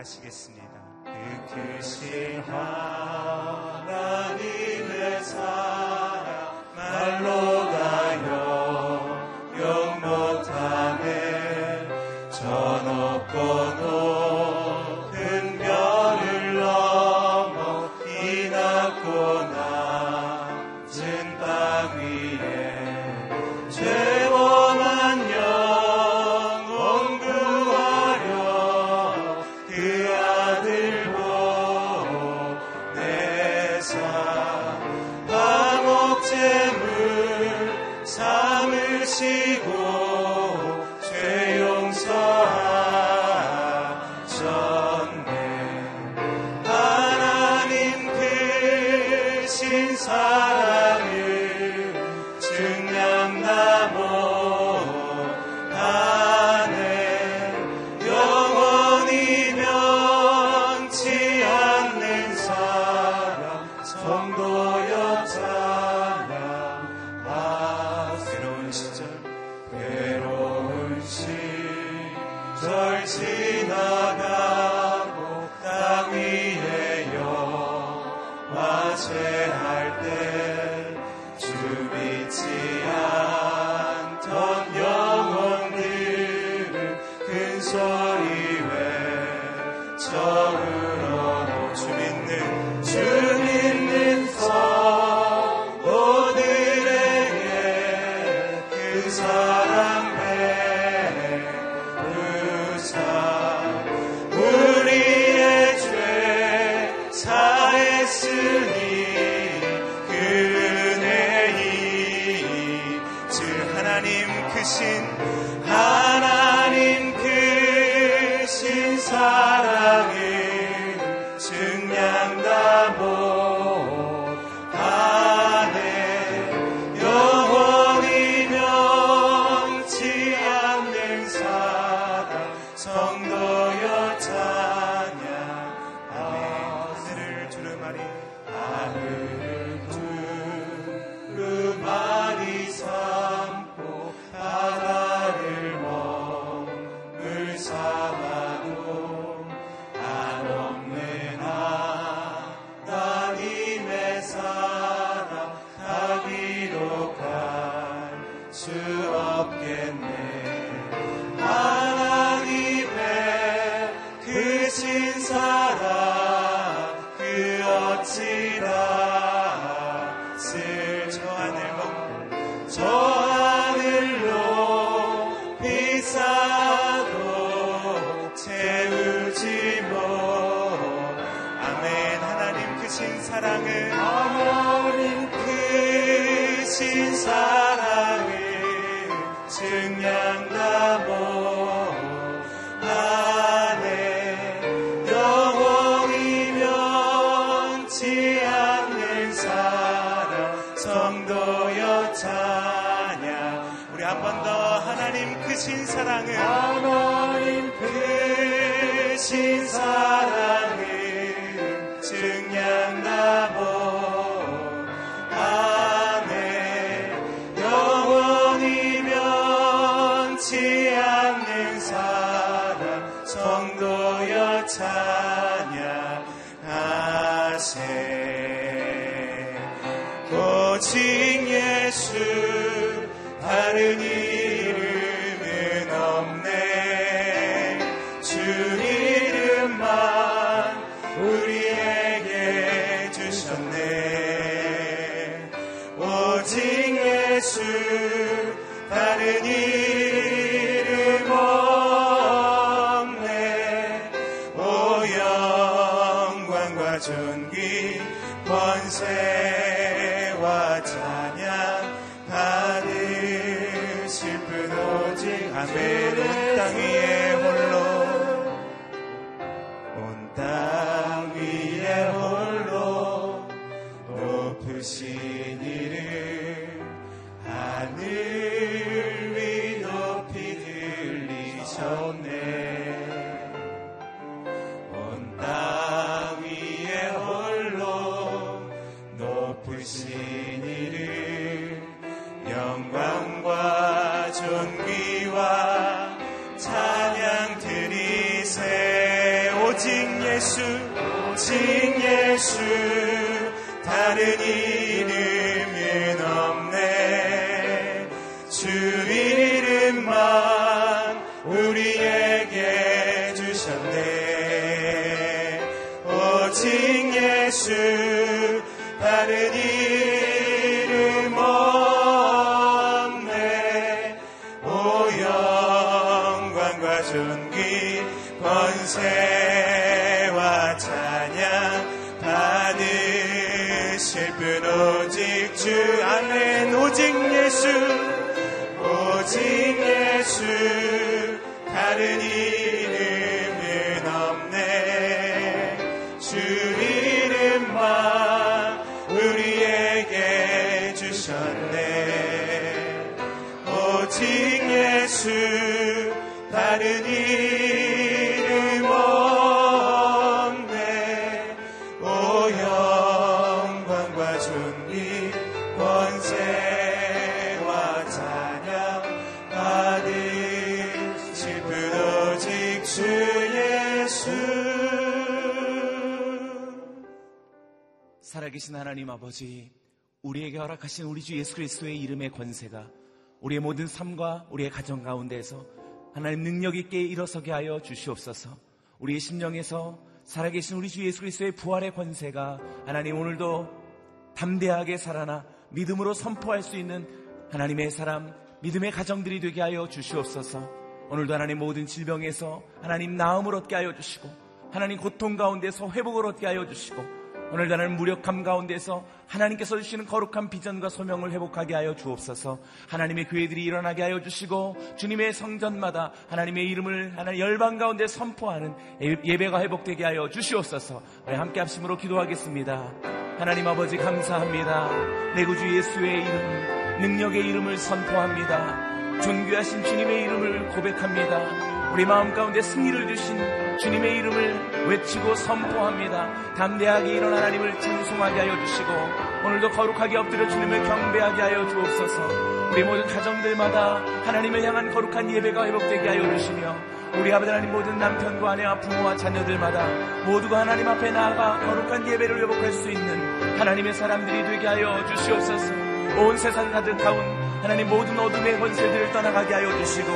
나아가시겠습니다. 그 크신 하나님의 사 사랑을 증 I 크신 예수 다른 이름 없네. 오 영광과 존귀 권세 이름만 우리에 살아계신 하나님 아버지, 우리에게 허락하신 우리 주 예수 그리스도의 이름의 권세가 우리의 모든 삶과 우리의 가정 가운데에서 하나님 능력 있게 일어서게 하여 주시옵소서. 우리의 심령에서 살아계신 우리 주 예수 그리스도의 부활의 권세가 하나님 오늘도 담대하게 살아나 믿음으로 선포할 수 있는 하나님의 사람, 믿음의 가정들이 되게 하여 주시옵소서. 오늘도 하나님 모든 질병에서 하나님 나음을 얻게 하여 주시고 하나님 고통 가운데서 회복을 얻게 하여 주시고 오늘도 하나님 무력함 가운데서 하나님께서 주시는 거룩한 비전과 소명을 회복하게 하여 주옵소서. 하나님의 교회들이 일어나게 하여 주시고 주님의 성전마다 하나님의 이름을 하나님 열방 가운데 선포하는 예- 예배가 회복되게 하여 주시옵소서. 우리 함께 합심으로 기도하겠습니다. 하나님 아버지 감사합니다. 내 구주 예수의 이름 능력의 이름을 선포합니다. 존귀하신 주님의 이름을 고백합니다. 우리 마음 가운데 승리를 주신 주님의 이름을 외치고 선포합니다. 담대하게 일어나 하나님을 찬송하게 하여 주시고 오늘도 거룩하게 엎드려 주님을 경배하게 하여 주옵소서. 우리 모든 가정들마다 하나님을 향한 거룩한 예배가 회복되게 하여 주시며 우리 아버지 하나님 모든 남편과 아내와 부모와 자녀들마다 모두가 하나님 앞에 나아가 거룩한 예배를 회복할 수 있는 하나님의 사람들이 되게 하여 주시옵소서. 온 세상 가득하온 하나님 모든 어둠의 권세들을 떠나가게 하여 주시고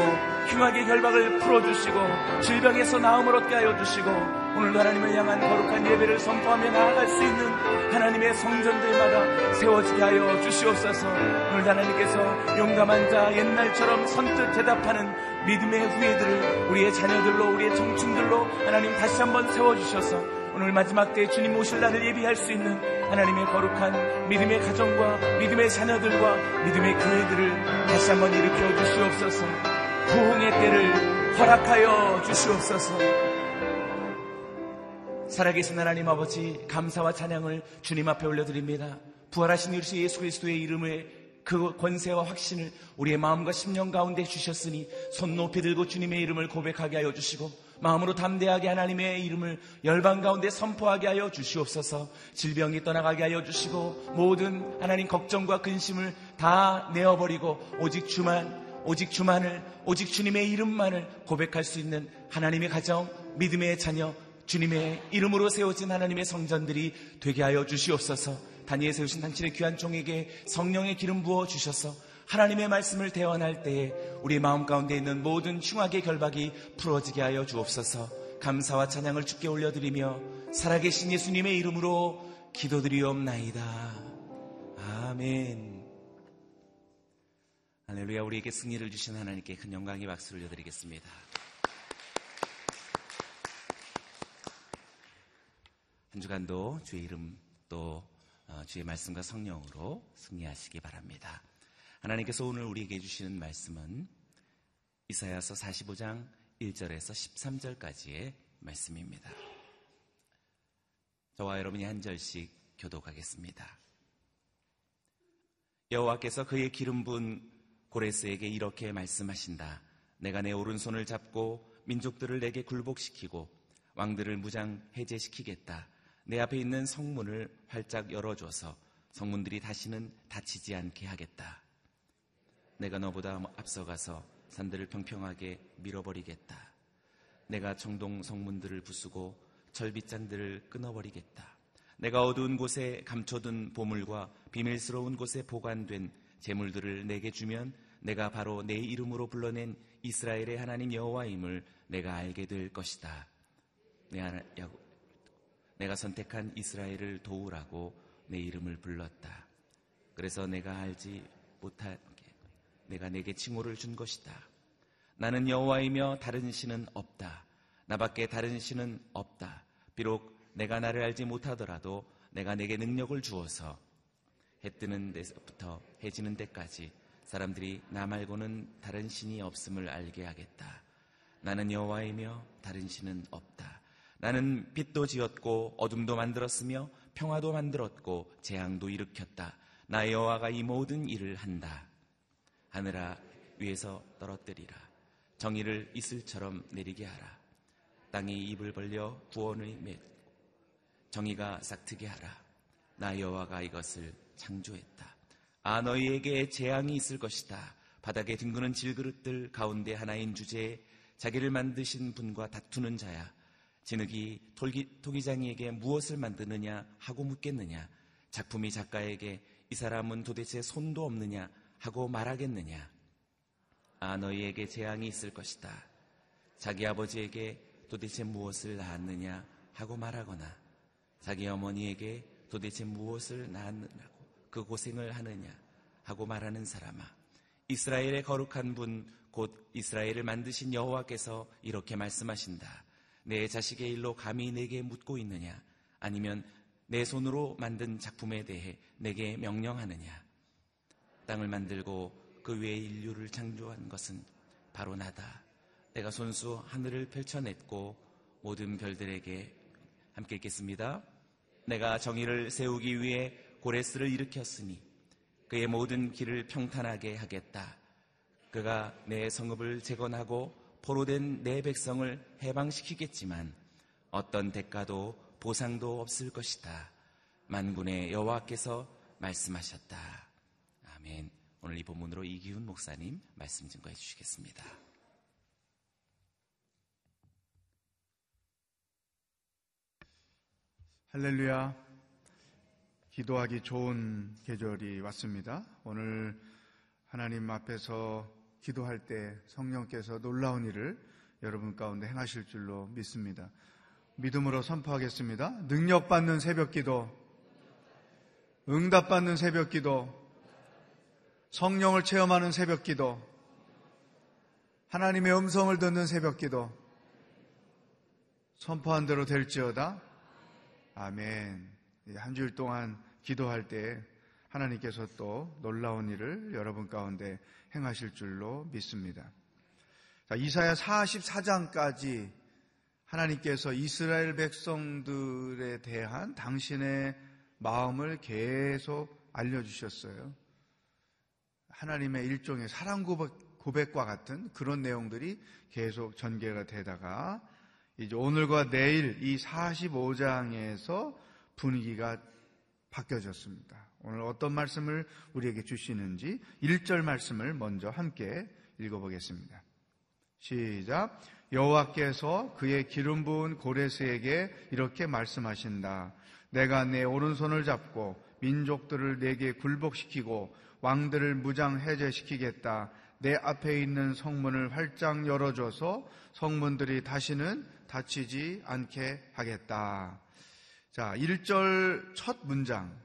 흉악의 결박을 풀어주시고 질병에서 나음을 얻게 하여 주시고 오늘도 하나님을 향한 거룩한 예배를 선포하며 나아갈 수 있는 하나님의 성전들마다 세워지게 하여 주시옵소서. 오늘도 하나님께서 용감한 자 옛날처럼 선뜻 대답하는 믿음의 후예들을 우리의 자녀들로 우리의 청춘들로 하나님 다시 한번 세워주셔서 오늘 마지막 때 주님 오실 날을 예비할 수 있는 하나님의 거룩한 믿음의 가정과 믿음의 자녀들과 믿음의 교회들을 다시 한번 일으켜 주시옵소서. 부흥의 때를 허락하여 주시옵소서. 살아계신 하나님 아버지 감사와 찬양을 주님 앞에 올려드립니다. 부활하신 우리 예수 그리스도의 이름을 그 권세와 확신을 우리의 마음과 심령 가운데 주셨으니 손 높이 들고 주님의 이름을 고백하게 하여 주시고 마음으로 담대하게 하나님의 이름을 열방 가운데 선포하게 하여 주시옵소서. 질병이 떠나가게 하여 주시고 모든 하나님 걱정과 근심을 다 내어버리고 오직 주만 오직 주만을 오직 주님의 이름만을 고백할 수 있는 하나님의 가정 믿음의 자녀 주님의 이름으로 세워진 하나님의 성전들이 되게 하여 주시옵소서. 다니엘 세우신 당신의 귀한 종에게 성령의 기름 부어 주셔서 하나님의 말씀을 대원할 때에 우리 마음 가운데 있는 모든 흉악의 결박이 풀어지게 하여 주옵소서 감사와 찬양을 주께 올려드리며 살아계신 예수님의 이름으로 기도드리옵나이다. 아멘. 할렐루야 우리에게 승리를 주신 하나님께 큰 영광의 박수를 올려드리겠습니다. 한 주간도 주의 이름 또 어, 주의 말씀과 성령으로 승리하시기 바랍니다. 하나님께서 오늘 우리에게 주시는 말씀은 이사야서 45장 1절에서 13절까지의 말씀입니다. 저와 여러분이 한 절씩 교독하겠습니다. 여호와께서 그의 기름 부은 고레스에게 이렇게 말씀하신다. 내가 내 오른손을 잡고 민족들을 내게 굴복시키고 왕들을 무장 해제시키겠다. 내 앞에 있는 성문을 활짝 열어줘서 성문들이 다시는 닫히지 않게 하겠다. 내가 너보다 앞서가서 산들을 평평하게 밀어버리겠다. 내가 청동 성문들을 부수고 절빗장들을 끊어버리겠다. 내가 어두운 곳에 감춰둔 보물과 비밀스러운 곳에 보관된 재물들을 내게 주면 내가 바로 내 이름으로 불러낸 이스라엘의 하나님 여호와임을 내가 알게 될 것이다. 내가 선택한 이스라엘을 도우라고 내 이름을 불렀다. 그래서 내가 알지 못하게 내가 내게 칭호를 준 것이다. 나는 여호와이며 다른 신은 없다. 나밖에 다른 신은 없다. 비록 내가 나를 알지 못하더라도 내가 내게 능력을 주어서 해 뜨는 데서부터 해 지는 데까지 사람들이 나 말고는 다른 신이 없음을 알게 하겠다. 나는 여호와이며 다른 신은 없다. 나는 빛도 지었고 어둠도 만들었으며 평화도 만들었고 재앙도 일으켰다. 나 여호와가 이 모든 일을 한다. 하늘아 위에서 떨어뜨리라. 정의를 이슬처럼 내리게 하라. 땅이 입을 벌려 구원을 맺고 정의가 싹트게 하라. 나 여호와가 이것을 창조했다. 아 너희에게 재앙이 있을 것이다. 바닥에 뒹구는 질그릇들 가운데 하나인 주제에 자기를 만드신 분과 다투는 자야. 진흙이 토기, 토기장이에게 무엇을 만드느냐 하고 묻겠느냐. 작품이 작가에게 이 사람은 도대체 손도 없느냐 하고 말하겠느냐? 아, 너희에게 재앙이 있을 것이다. 자기 아버지에게 도대체 무엇을 낳았느냐 하고 말하거나 자기 어머니에게 도대체 무엇을 낳았느냐고 그 고생을 하느냐 하고 말하는 사람아. 이스라엘의 거룩한 분, 곧 이스라엘을 만드신 여호와께서 이렇게 말씀하신다. 내 자식의 일로 감히 내게 묻고 있느냐? 아니면 내 손으로 만든 작품에 대해 내게 명령하느냐? 땅을 만들고 그 위에 인류를 창조한 것은 바로 나다. 내가 손수 하늘을 펼쳐냈고 모든 별들에게 함께 읽겠습니다. 내가 정의를 세우기 위해 고레스를 일으켰으니 그의 모든 길을 평탄하게 하겠다. 그가 내 성읍을 재건하고 포로된 내 백성을 해방시키겠지만 어떤 대가도 보상도 없을 것이다. 만군의 여호와께서 말씀하셨다. 아멘. 오늘 이 본문으로 이기훈 목사님 말씀 증거해 주시겠습니다. 할렐루야. 기도하기 좋은 계절이 왔습니다. 오늘 하나님 앞에서 기도할 때 성령께서 놀라운 일을 여러분 가운데 행하실 줄로 믿습니다. 믿음으로 선포하겠습니다. 능력받는 새벽 기도, 응답받는 새벽 기도, 성령을 체험하는 새벽 기도, 하나님의 음성을 듣는 새벽 기도, 선포한 대로 될지어다. 아멘. 한 주일 동안 기도할 때 하나님께서 또 놀라운 일을 여러분 가운데 행하실 줄로 믿습니다. 자, 이사야 44장까지 하나님께서 이스라엘 백성들에 대한 당신의 마음을 계속 알려주셨어요. 하나님의 일종의 사랑 고백, 과 같은 그런 내용들이 계속 전개가 되다가 이제 오늘과 내일 이 45장에서 분위기가 바뀌어졌습니다. 오늘 어떤 말씀을 우리에게 주시는지 1절 말씀을 먼저 함께 읽어보겠습니다. 시작. 여호와께서 그의 기름 부은 고레스에게 이렇게 말씀하신다. 내가 내 오른손을 잡고 민족들을 내게 굴복시키고 왕들을 무장 해제시키겠다. 내 앞에 있는 성문을 활짝 열어줘서 성문들이 다시는 닫히지 않게 하겠다. 자, 1절 첫 문장.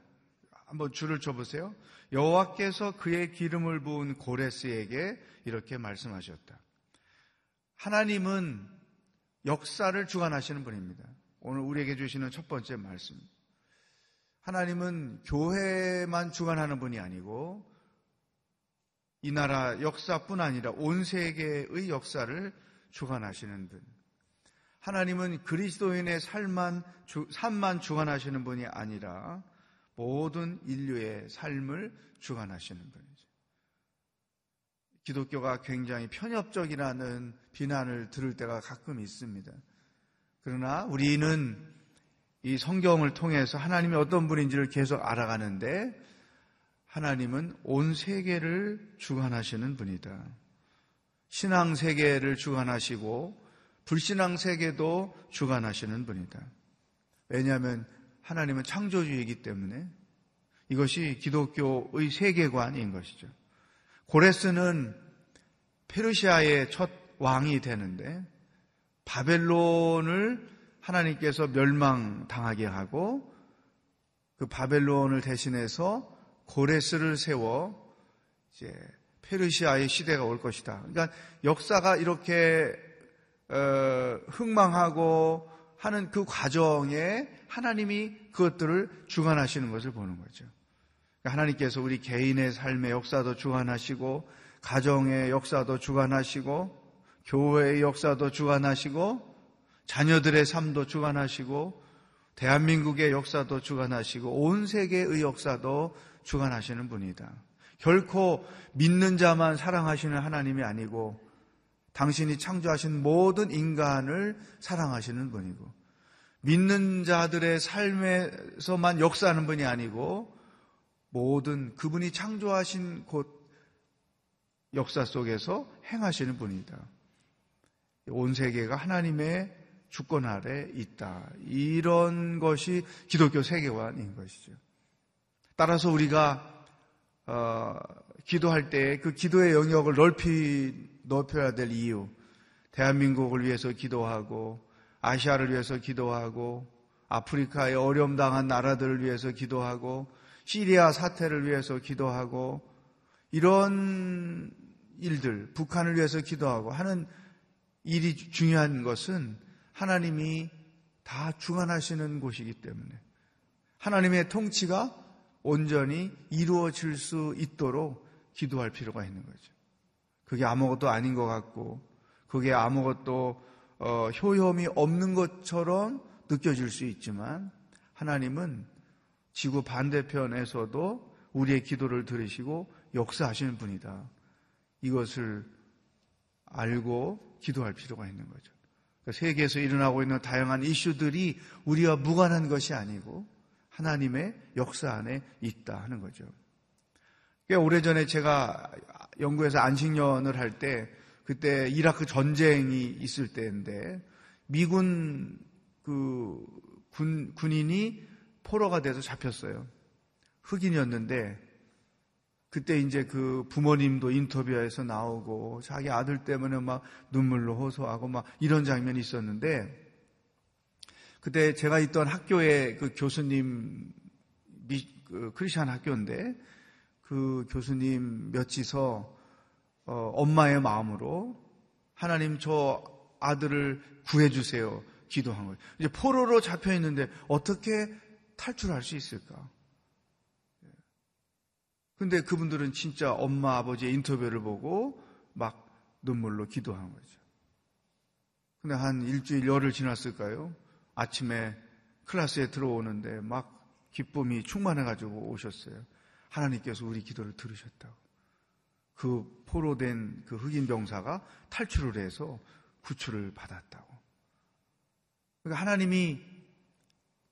한번 줄을 쳐보세요. 여호와께서 그의 기름을 부은 고레스에게 이렇게 말씀하셨다. 하나님은 역사를 주관하시는 분입니다. 오늘 우리에게 주시는 첫 번째 말씀. 하나님은 교회만 주관하는 분이 아니고 이 나라 역사뿐 아니라 온 세계의 역사를 주관하시는 분. 하나님은 그리스도인의 삶만, 삶만 주관하시는 분이 아니라 모든 인류의 삶을 주관하시는 분이죠. 기독교가 굉장히 편협적이라는 비난을 들을 때가 가끔 있습니다. 그러나 우리는 이 성경을 통해서 하나님이 어떤 분인지를 계속 알아가는데 하나님은 온 세계를 주관하시는 분이다. 신앙 세계를 주관하시고 불신앙 세계도 주관하시는 분이다. 왜냐하면 하나님은 창조주이기 때문에 이것이 기독교의 세계관인 것이죠. 고레스는 페르시아의 첫 왕이 되는데 바벨론을 하나님께서 멸망당하게 하고 그 바벨론을 대신해서 고레스를 세워 이제 페르시아의 시대가 올 것이다. 그러니까 역사가 이렇게 어, 흥망하고 하는 그 과정에 하나님이 그것들을 주관하시는 것을 보는 거죠. 그러니까 하나님께서 우리 개인의 삶의 역사도 주관하시고 가정의 역사도 주관하시고 교회의 역사도 주관하시고 자녀들의 삶도 주관하시고 대한민국의 역사도 주관하시고 온 세계의 역사도 주관하시는 분이다. 결코 믿는 자만 사랑하시는 하나님이 아니고 당신이 창조하신 모든 인간을 사랑하시는 분이고 믿는 자들의 삶에서만 역사하는 분이 아니고 모든 그분이 창조하신 곳 역사 속에서 행하시는 분이다. 온 세계가 하나님의 주권 아래 있다. 이런 것이 기독교 세계관인 것이죠. 따라서 우리가 어, 기도할 때 그 기도의 영역을 넓히 높여야 될 이유, 대한민국을 위해서 기도하고 아시아를 위해서 기도하고 아프리카의 어려움 당한 나라들을 위해서 기도하고 시리아 사태를 위해서 기도하고 이런 일들, 북한을 위해서 기도하고 하는 일이 중요한 것은 하나님이 다 주관하시는 곳이기 때문에 하나님의 통치가 온전히 이루어질 수 있도록 기도할 필요가 있는 거죠. 그게 아무것도 아닌 것 같고, 그게 아무것도 어, 효험이 없는 것처럼 느껴질 수 있지만, 하나님은 지구 반대편에서도 우리의 기도를 들으시고 역사하시는 분이다. 이것을 알고 기도할 필요가 있는 거죠. 그러니까 세계에서 일어나고 있는 다양한 이슈들이 우리와 무관한 것이 아니고 하나님의 역사 안에 있다 하는 거죠. 꽤 오래전에 제가 영국에서 안식년을 할 때 그때 이라크 전쟁이 있을 때인데 미군 그 군, 군인이 포로가 돼서 잡혔어요. 흑인이었는데 그때 이제 그 부모님도 인터뷰에서 나오고 자기 아들 때문에 막 눈물로 호소하고 막 이런 장면이 있었는데 그때 제가 있던 학교의 그 교수님 미, 그 크리스천 학교인데 그 교수님 몇이서 어, 엄마의 마음으로 하나님 저 아들을 구해주세요 기도한 거예요. 이제 포로로 잡혀 있는데 어떻게 탈출할 수 있을까? 근데 그분들은 진짜 엄마 아버지의 인터뷰를 보고 막 눈물로 기도한 거죠. 근데 한 일주일 열흘 지났을까요? 아침에 클래스에 들어오는데 막 기쁨이 충만해가지고 오셨어요. 하나님께서 우리 기도를 들으셨다고. 그 포로된 그 흑인 병사가 탈출을 해서 구출을 받았다고. 그러니까 하나님이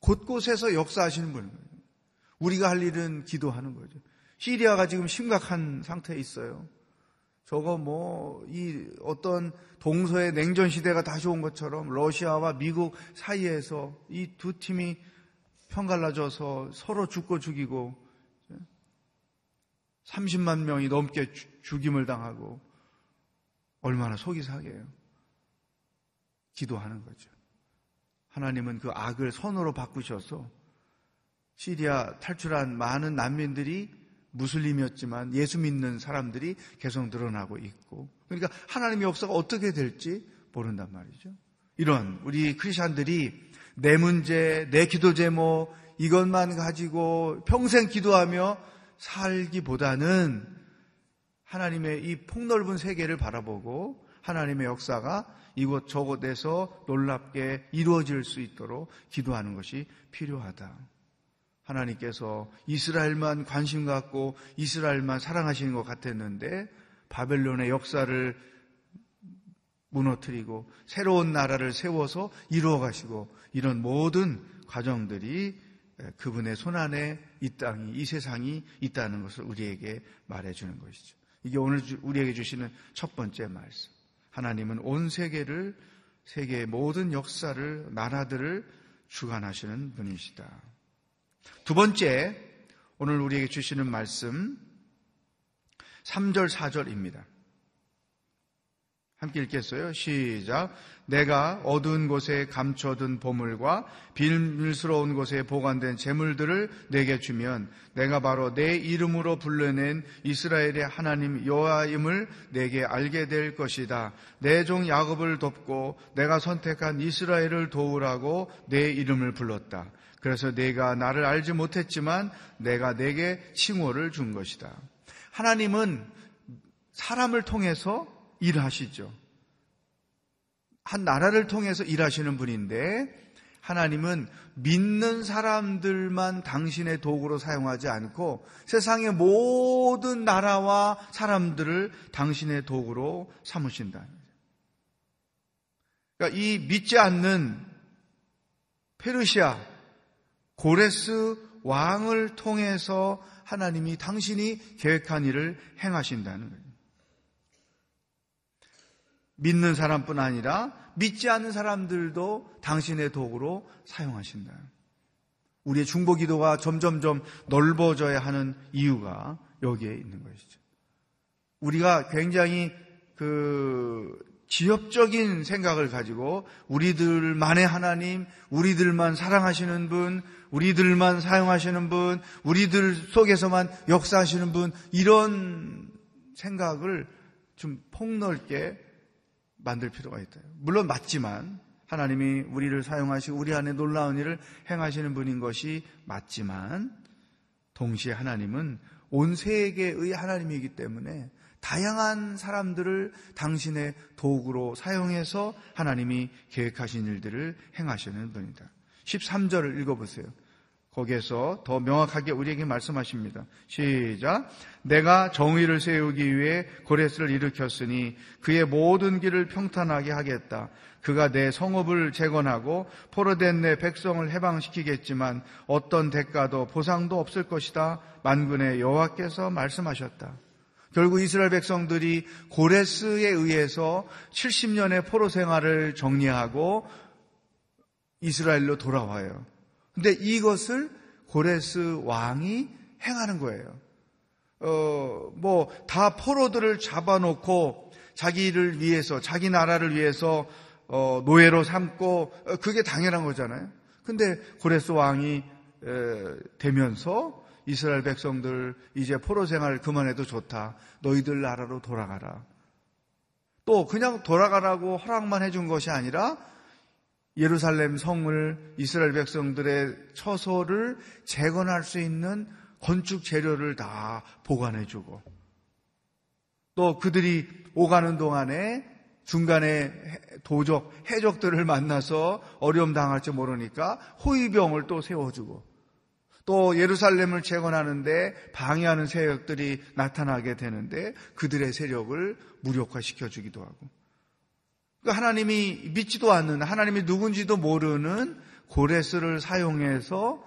곳곳에서 역사하시는 분이에요. 우리가 할 일은 기도하는 거죠. 시리아가 지금 심각한 상태에 있어요. 저거 뭐, 이 어떤 동서의 냉전 시대가 다시 온 것처럼 러시아와 미국 사이에서 이 두 팀이 편갈라져서 서로 죽고 죽이고 30만 명이 넘게 죽임을 당하고 얼마나 속이 상해요. 기도하는 거죠. 하나님은 그 악을 선으로 바꾸셔서 시리아 탈출한 많은 난민들이 무슬림이었지만 예수 믿는 사람들이 계속 늘어나고 있고 그러니까 하나님의 역사가 어떻게 될지 모른단 말이죠. 이런 우리 크리스천들이 내 문제, 내 기도 제목 이것만 가지고 평생 기도하며 살기보다는 하나님의 이 폭넓은 세계를 바라보고 하나님의 역사가 이곳 저곳에서 놀랍게 이루어질 수 있도록 기도하는 것이 필요하다. 하나님께서 이스라엘만 관심 갖고 이스라엘만 사랑하시는 것 같았는데 바벨론의 역사를 무너뜨리고 새로운 나라를 세워서 이루어 가시고 이런 모든 과정들이 그분의 손안에 이 땅이 이 세상이 있다는 것을 우리에게 말해 주는 것이죠. 이게 오늘 우리에게 주시는 첫 번째 말씀. 하나님은 온 세계를 세계의 모든 역사를 나라들을 주관하시는 분이시다. 두 번째, 오늘 우리에게 주시는 말씀 3절, 4절입니다. 함께 읽겠어요? 시작. 내가 어두운 곳에 감춰둔 보물과 비밀스러운 곳에 보관된 재물들을 내게 주면 내가 바로 내 이름으로 불러낸 이스라엘의 하나님 여호와임을 내게 알게 될 것이다. 내 종 야곱을 돕고 내가 선택한 이스라엘을 도우라고 내 이름을 불렀다. 그래서 내가 나를 알지 못했지만 내가 내게 칭호를 준 것이다. 하나님은 사람을 통해서 일하시죠. 한 나라를 통해서 일하시는 분인데 하나님은 믿는 사람들만 당신의 도구로 사용하지 않고 세상의 모든 나라와 사람들을 당신의 도구로 삼으신다. 그러니까 이 믿지 않는 페르시아 고레스 왕을 통해서 하나님이 당신이 계획한 일을 행하신다는 거예요. 믿는 사람뿐 아니라 믿지 않는 사람들도 당신의 도구로 사용하신다. 우리의 중보 기도가 점점점 넓어져야 하는 이유가 여기에 있는 것이죠. 우리가 굉장히 그 지엽적인 생각을 가지고 우리들만의 하나님, 우리들만 사랑하시는 분, 우리들만 사용하시는 분, 우리들 속에서만 역사하시는 분, 이런 생각을 좀 폭넓게 만들 필요가 있다. 물론 맞지만 하나님이 우리를 사용하시고 우리 안에 놀라운 일을 행하시는 분인 것이 맞지만 동시에 하나님은 온 세계의 하나님이기 때문에 다양한 사람들을 당신의 도구로 사용해서 하나님이 계획하신 일들을 행하시는 분이다. 13절을 읽어보세요. 거기에서 더 명확하게 우리에게 말씀하십니다. 시작. 내가 정의를 세우기 위해 고레스를 일으켰으니 그의 모든 길을 평탄하게 하겠다. 그가 내 성읍을 재건하고 포로된 내 백성을 해방시키겠지만 어떤 대가도 보상도 없을 것이다. 만군의 여호와께서 말씀하셨다. 결국 이스라엘 백성들이 고레스에 의해서 70년의 포로 생활을 정리하고 이스라엘로 돌아와요. 근데 이것을 고레스 왕이 행하는 거예요. 어, 뭐, 다 포로들을 잡아놓고 자기를 위해서, 자기 나라를 위해서, 어, 노예로 삼고, 어, 그게 당연한 거잖아요. 근데 고레스 왕이 에, 되면서 이스라엘 백성들 이제 포로 생활 그만해도 좋다. 너희들 나라로 돌아가라. 또 그냥 돌아가라고 허락만 해준 것이 아니라 예루살렘 성을 이스라엘 백성들의 처소를 재건할 수 있는 건축 재료를 다 보관해주고 또 그들이 오가는 동안에 중간에 도적, 해적들을 만나서 어려움 당할지 모르니까 호위병을 또 세워주고 또 예루살렘을 재건하는데 방해하는 세력들이 나타나게 되는데 그들의 세력을 무력화시켜 주기도 하고 그러니까 하나님이 믿지도 않는 하나님이 누군지도 모르는 고레스를 사용해서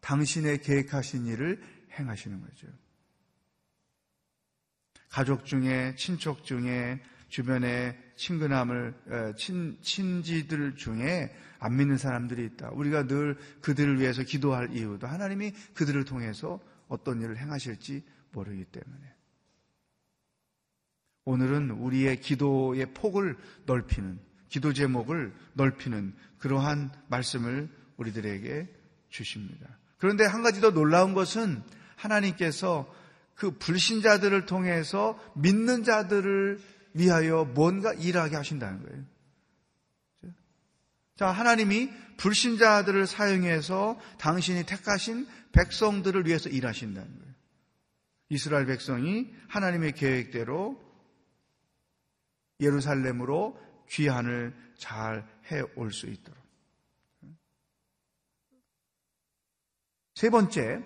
당신의 계획하신 일을 행하시는 거죠. 가족 중에 친척 중에 주변에 친근함을 친, 친지들 중에 안 믿는 사람들이 있다. 우리가 늘 그들을 위해서 기도할 이유도 하나님이 그들을 통해서 어떤 일을 행하실지 모르기 때문에. 오늘은 우리의 기도의 폭을 넓히는, 기도 제목을 넓히는 그러한 말씀을 우리들에게 주십니다. 그런데 한 가지 더 놀라운 것은 하나님께서 그 불신자들을 통해서 믿는 자들을 위하여 뭔가 일하게 하신다는 거예요. 자, 하나님이 불신자들을 사용해서 당신이 택하신 백성들을 위해서 일하신다는 거예요. 이스라엘 백성이 하나님의 계획대로 예루살렘으로 귀환을 잘 해올 수 있도록. 세 번째,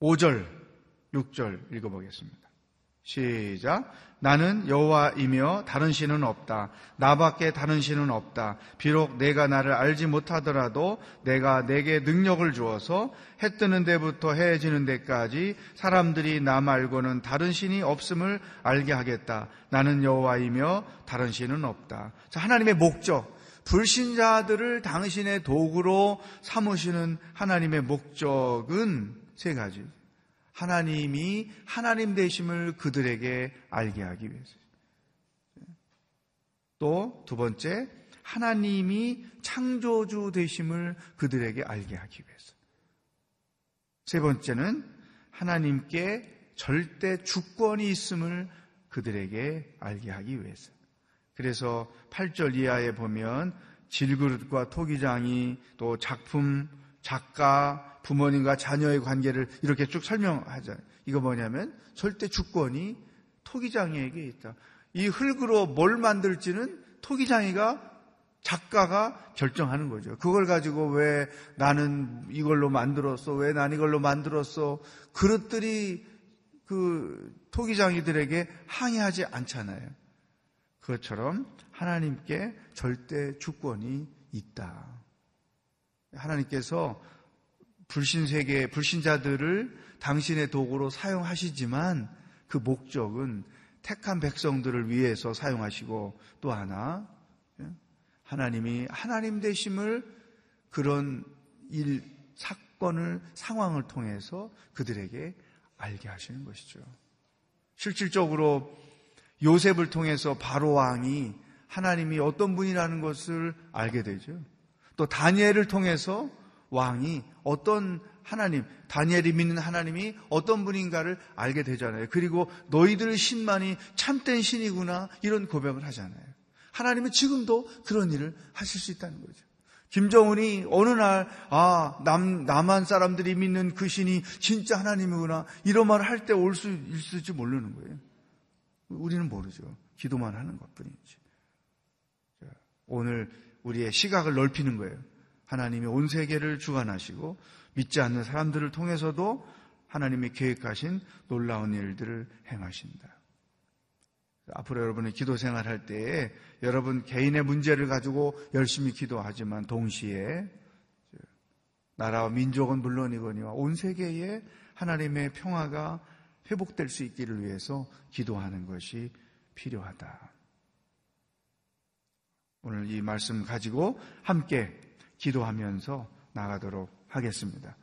5절, 6절 읽어보겠습니다. 시작. 나는 여호와이며 다른 신은 없다. 나밖에 다른 신은 없다. 비록 내가 나를 알지 못하더라도 내가 내게 능력을 주어서 해 뜨는 데부터 해 지는 데까지 사람들이 나 말고는 다른 신이 없음을 알게 하겠다. 나는 여호와이며 다른 신은 없다. 자, 하나님의 목적. 불신자들을 당신의 도구로 삼으시는 하나님의 목적은 세 가지. 하나님이 하나님 되심을 그들에게 알게 하기 위해서. 또 두 번째, 하나님이 창조주 되심을 그들에게 알게 하기 위해서. 세 번째는 하나님께 절대 주권이 있음을 그들에게 알게 하기 위해서. 그래서 8절 이하에 보면 질그릇과 토기장이 또 작품, 작가, 부모님과 자녀의 관계를 이렇게 쭉 설명하잖아요. 이거 뭐냐면 절대 주권이 토기장이에게 있다. 이 흙으로 뭘 만들지는 토기장이가 작가가 결정하는 거죠. 그걸 가지고 왜 나는 이걸로 만들었어? 왜 난 이걸로 만들었어? 그릇들이 그 토기장이들에게 항의하지 않잖아요. 그것처럼 하나님께 절대 주권이 있다. 하나님께서 불신 세계, 불신자들을 당신의 도구로 사용하시지만 그 목적은 택한 백성들을 위해서 사용하시고 또 하나 하나님이 하나님 되심을 그런 일, 사건을, 상황을 통해서 그들에게 알게 하시는 것이죠. 실질적으로 요셉을 통해서 바로 왕이 하나님이 어떤 분이라는 것을 알게 되죠. 또 다니엘을 통해서 왕이 어떤 하나님, 다니엘이 믿는 하나님이 어떤 분인가를 알게 되잖아요. 그리고 너희들 신만이 참된 신이구나 이런 고백을 하잖아요. 하나님은 지금도 그런 일을 하실 수 있다는 거죠. 김정은이 어느 날, 아, 남, 남한 사람들이 믿는 그 신이 진짜 하나님이구나, 이런 말을 할 때 올 수 있을지 모르는 거예요. 우리는 모르죠. 기도만 하는 것 뿐이지. 오늘 우리의 시각을 넓히는 거예요. 하나님이 온 세계를 주관하시고, 믿지 않는 사람들을 통해서도 하나님이 계획하신 놀라운 일들을 행하신다. 앞으로 여러분의 기도 생활할 때에 여러분 개인의 문제를 가지고 열심히 기도하지만 동시에 나라와 민족은 물론이거니와 온 세계에 하나님의 평화가 회복될 수 있기를 위해서 기도하는 것이 필요하다. 오늘 이 말씀 가지고 함께 기도하면서 나가도록 하겠습니다.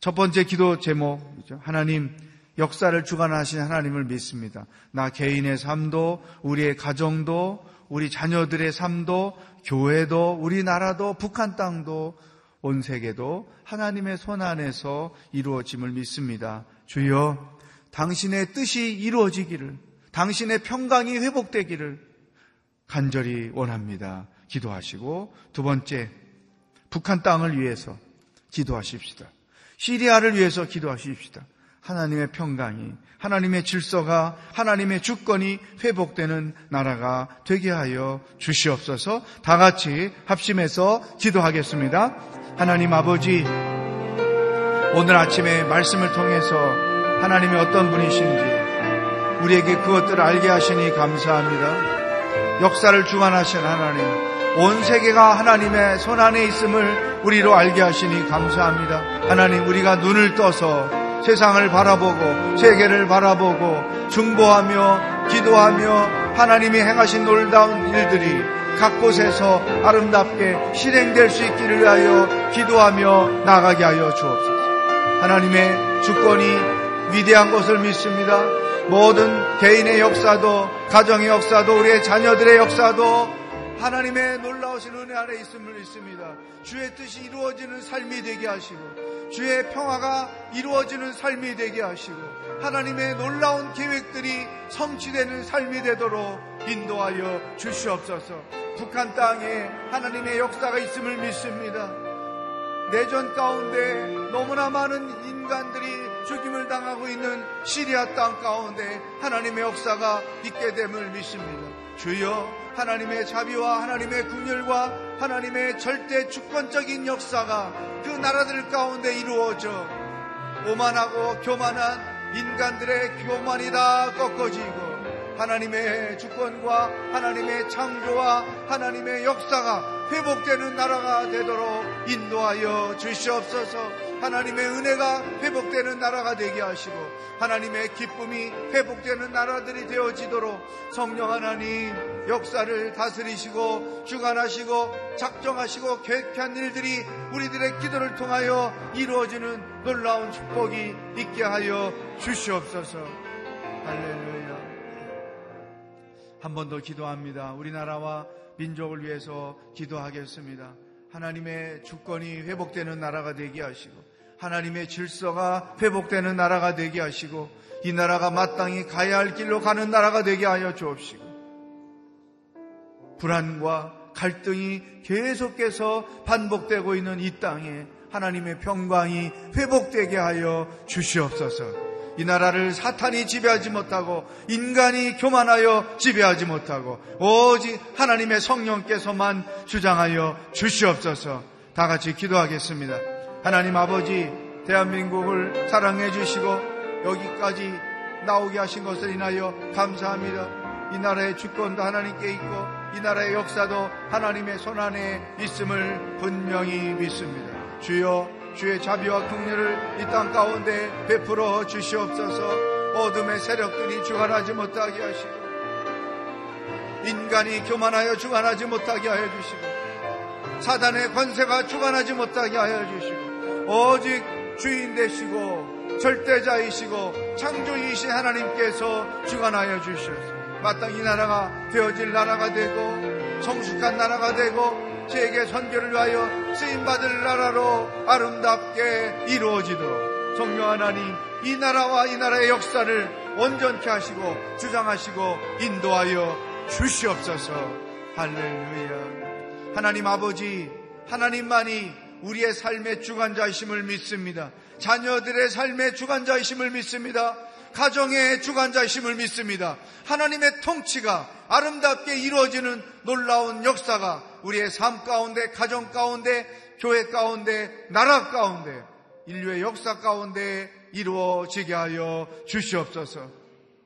첫 번째 기도 제목이죠. 하나님, 역사를 주관하신 하나님을 믿습니다. 나 개인의 삶도, 우리의 가정도, 우리 자녀들의 삶도, 교회도, 우리나라도, 북한 땅도, 온 세계도 하나님의 손 안에서 이루어짐을 믿습니다. 주여, 당신의 뜻이 이루어지기를, 당신의 평강이 회복되기를 간절히 원합니다. 기도하시고, 두 번째, 북한 땅을 위해서 기도하십시다. 시리아를 위해서 기도하십시다. 하나님의 평강이, 하나님의 질서가, 하나님의 주권이 회복되는 나라가 되게 하여 주시옵소서 다 같이 합심해서 기도하겠습니다. 하나님 아버지, 오늘 아침에 말씀을 통해서 하나님이 어떤 분이신지 우리에게 그것들을 알게 하시니 감사합니다. 역사를 주관하신 하나님, 온 세계가 하나님의 손 안에 있음을 우리로 알게 하시니 감사합니다. 하나님, 우리가 눈을 떠서 세상을 바라보고 세계를 바라보고 중보하며 기도하며 하나님이 행하신 놀라운 일들이 각 곳에서 아름답게 실행될 수 있기를 위하여 기도하며 나가게 하여 주옵소서. 하나님의 주권이 위대한 것을 믿습니다. 모든 개인의 역사도 가정의 역사도 우리의 자녀들의 역사도 하나님의 놀라우신 은혜 안에 있음을 믿습니다. 주의 뜻이 이루어지는 삶이 되게 하시고 주의 평화가 이루어지는 삶이 되게 하시고 하나님의 놀라운 계획들이 성취되는 삶이 되도록 인도하여 주시옵소서. 북한 땅에 하나님의 역사가 있음을 믿습니다. 내전 가운데 너무나 많은 인간들이 죽임을 당하고 있는 시리아 땅 가운데 하나님의 역사가 있게 됨을 믿습니다. 주여 하나님의 자비와 하나님의 궁율과 하나님의 절대 주권적인 역사가 그 나라들 가운데 이루어져 오만하고 교만한 인간들의 교만이 다 꺾어지고 하나님의 주권과 하나님의 창조와 하나님의 역사가 회복되는 나라가 되도록 인도하여 주시옵소서. 하나님의 은혜가 회복되는 나라가 되게 하시고 하나님의 기쁨이 회복되는 나라들이 되어지도록 성령 하나님 역사를 다스리시고 주관하시고 작정하시고 계획한 일들이 우리들의 기도를 통하여 이루어지는 놀라운 축복이 있게 하여 주시옵소서. 할렐루야. 한 번 더 기도합니다. 우리나라와 민족을 위해서 기도하겠습니다. 하나님의 주권이 회복되는 나라가 되게 하시고 하나님의 질서가 회복되는 나라가 되게 하시고 이 나라가 마땅히 가야 할 길로 가는 나라가 되게 하여 주옵시고 불안과 갈등이 계속해서 반복되고 있는 이 땅에 하나님의 평강이 회복되게 하여 주시옵소서. 이 나라를 사탄이 지배하지 못하고 인간이 교만하여 지배하지 못하고 오직 하나님의 성령께서만 주장하여 주시옵소서. 다 같이 기도하겠습니다. 하나님 아버지 대한민국을 사랑해 주시고 여기까지 나오게 하신 것을 인하여 감사합니다. 이 나라의 주권도 하나님께 있고 이 나라의 역사도 하나님의 손안에 있음을 분명히 믿습니다. 주여 주의 자비와 긍휼을 이 땅 가운데 베풀어 주시옵소서. 어둠의 세력들이 주관하지 못하게 하시고 인간이 교만하여 주관하지 못하게 하여 주시고 사단의 권세가 주관하지 못하게 하여 주시고 오직 주인 되시고 절대자이시고 창조이신 하나님께서 주관하여 주시옵소서. 마땅히 나라가 되어질 나라가 되고 성숙한 나라가 되고 세계 선교를 위하여 쓰임받을 나라로 아름답게 이루어지도록. 성령 하나님 이 나라와 이 나라의 역사를 온전케 하시고 주장하시고 인도하여 주시옵소서. 할렐루야. 하나님 아버지 하나님만이 우리의 삶의 주관자이심을 믿습니다. 자녀들의 삶의 주관자이심을 믿습니다. 가정의 주관자이심을 믿습니다. 하나님의 통치가 아름답게 이루어지는 놀라운 역사가 우리의 삶 가운데, 가정 가운데, 교회 가운데, 나라 가운데, 인류의 역사 가운데 이루어지게 하여 주시옵소서.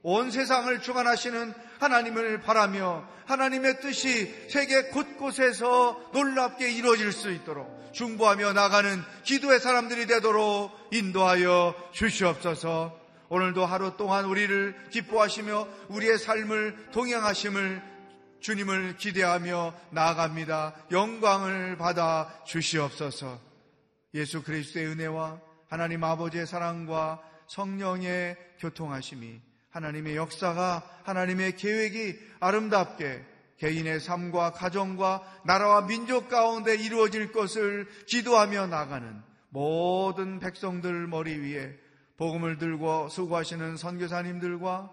온 세상을 주관하시는 하나님을 바라며 하나님의 뜻이 세계 곳곳에서 놀랍게 이루어질 수 있도록 중보하며 나가는 기도의 사람들이 되도록 인도하여 주시옵소서. 오늘도 하루 동안 우리를 기뻐하시며 우리의 삶을 동행하심을 주님을 기대하며 나아갑니다. 영광을 받아 주시옵소서. 예수 그리스도의 은혜와 하나님 아버지의 사랑과 성령의 교통하심이 하나님의 역사가 하나님의 계획이 아름답게 개인의 삶과 가정과 나라와 민족 가운데 이루어질 것을 기도하며 나가는 모든 백성들 머리 위에 복음을 들고 수고하시는 선교사님들과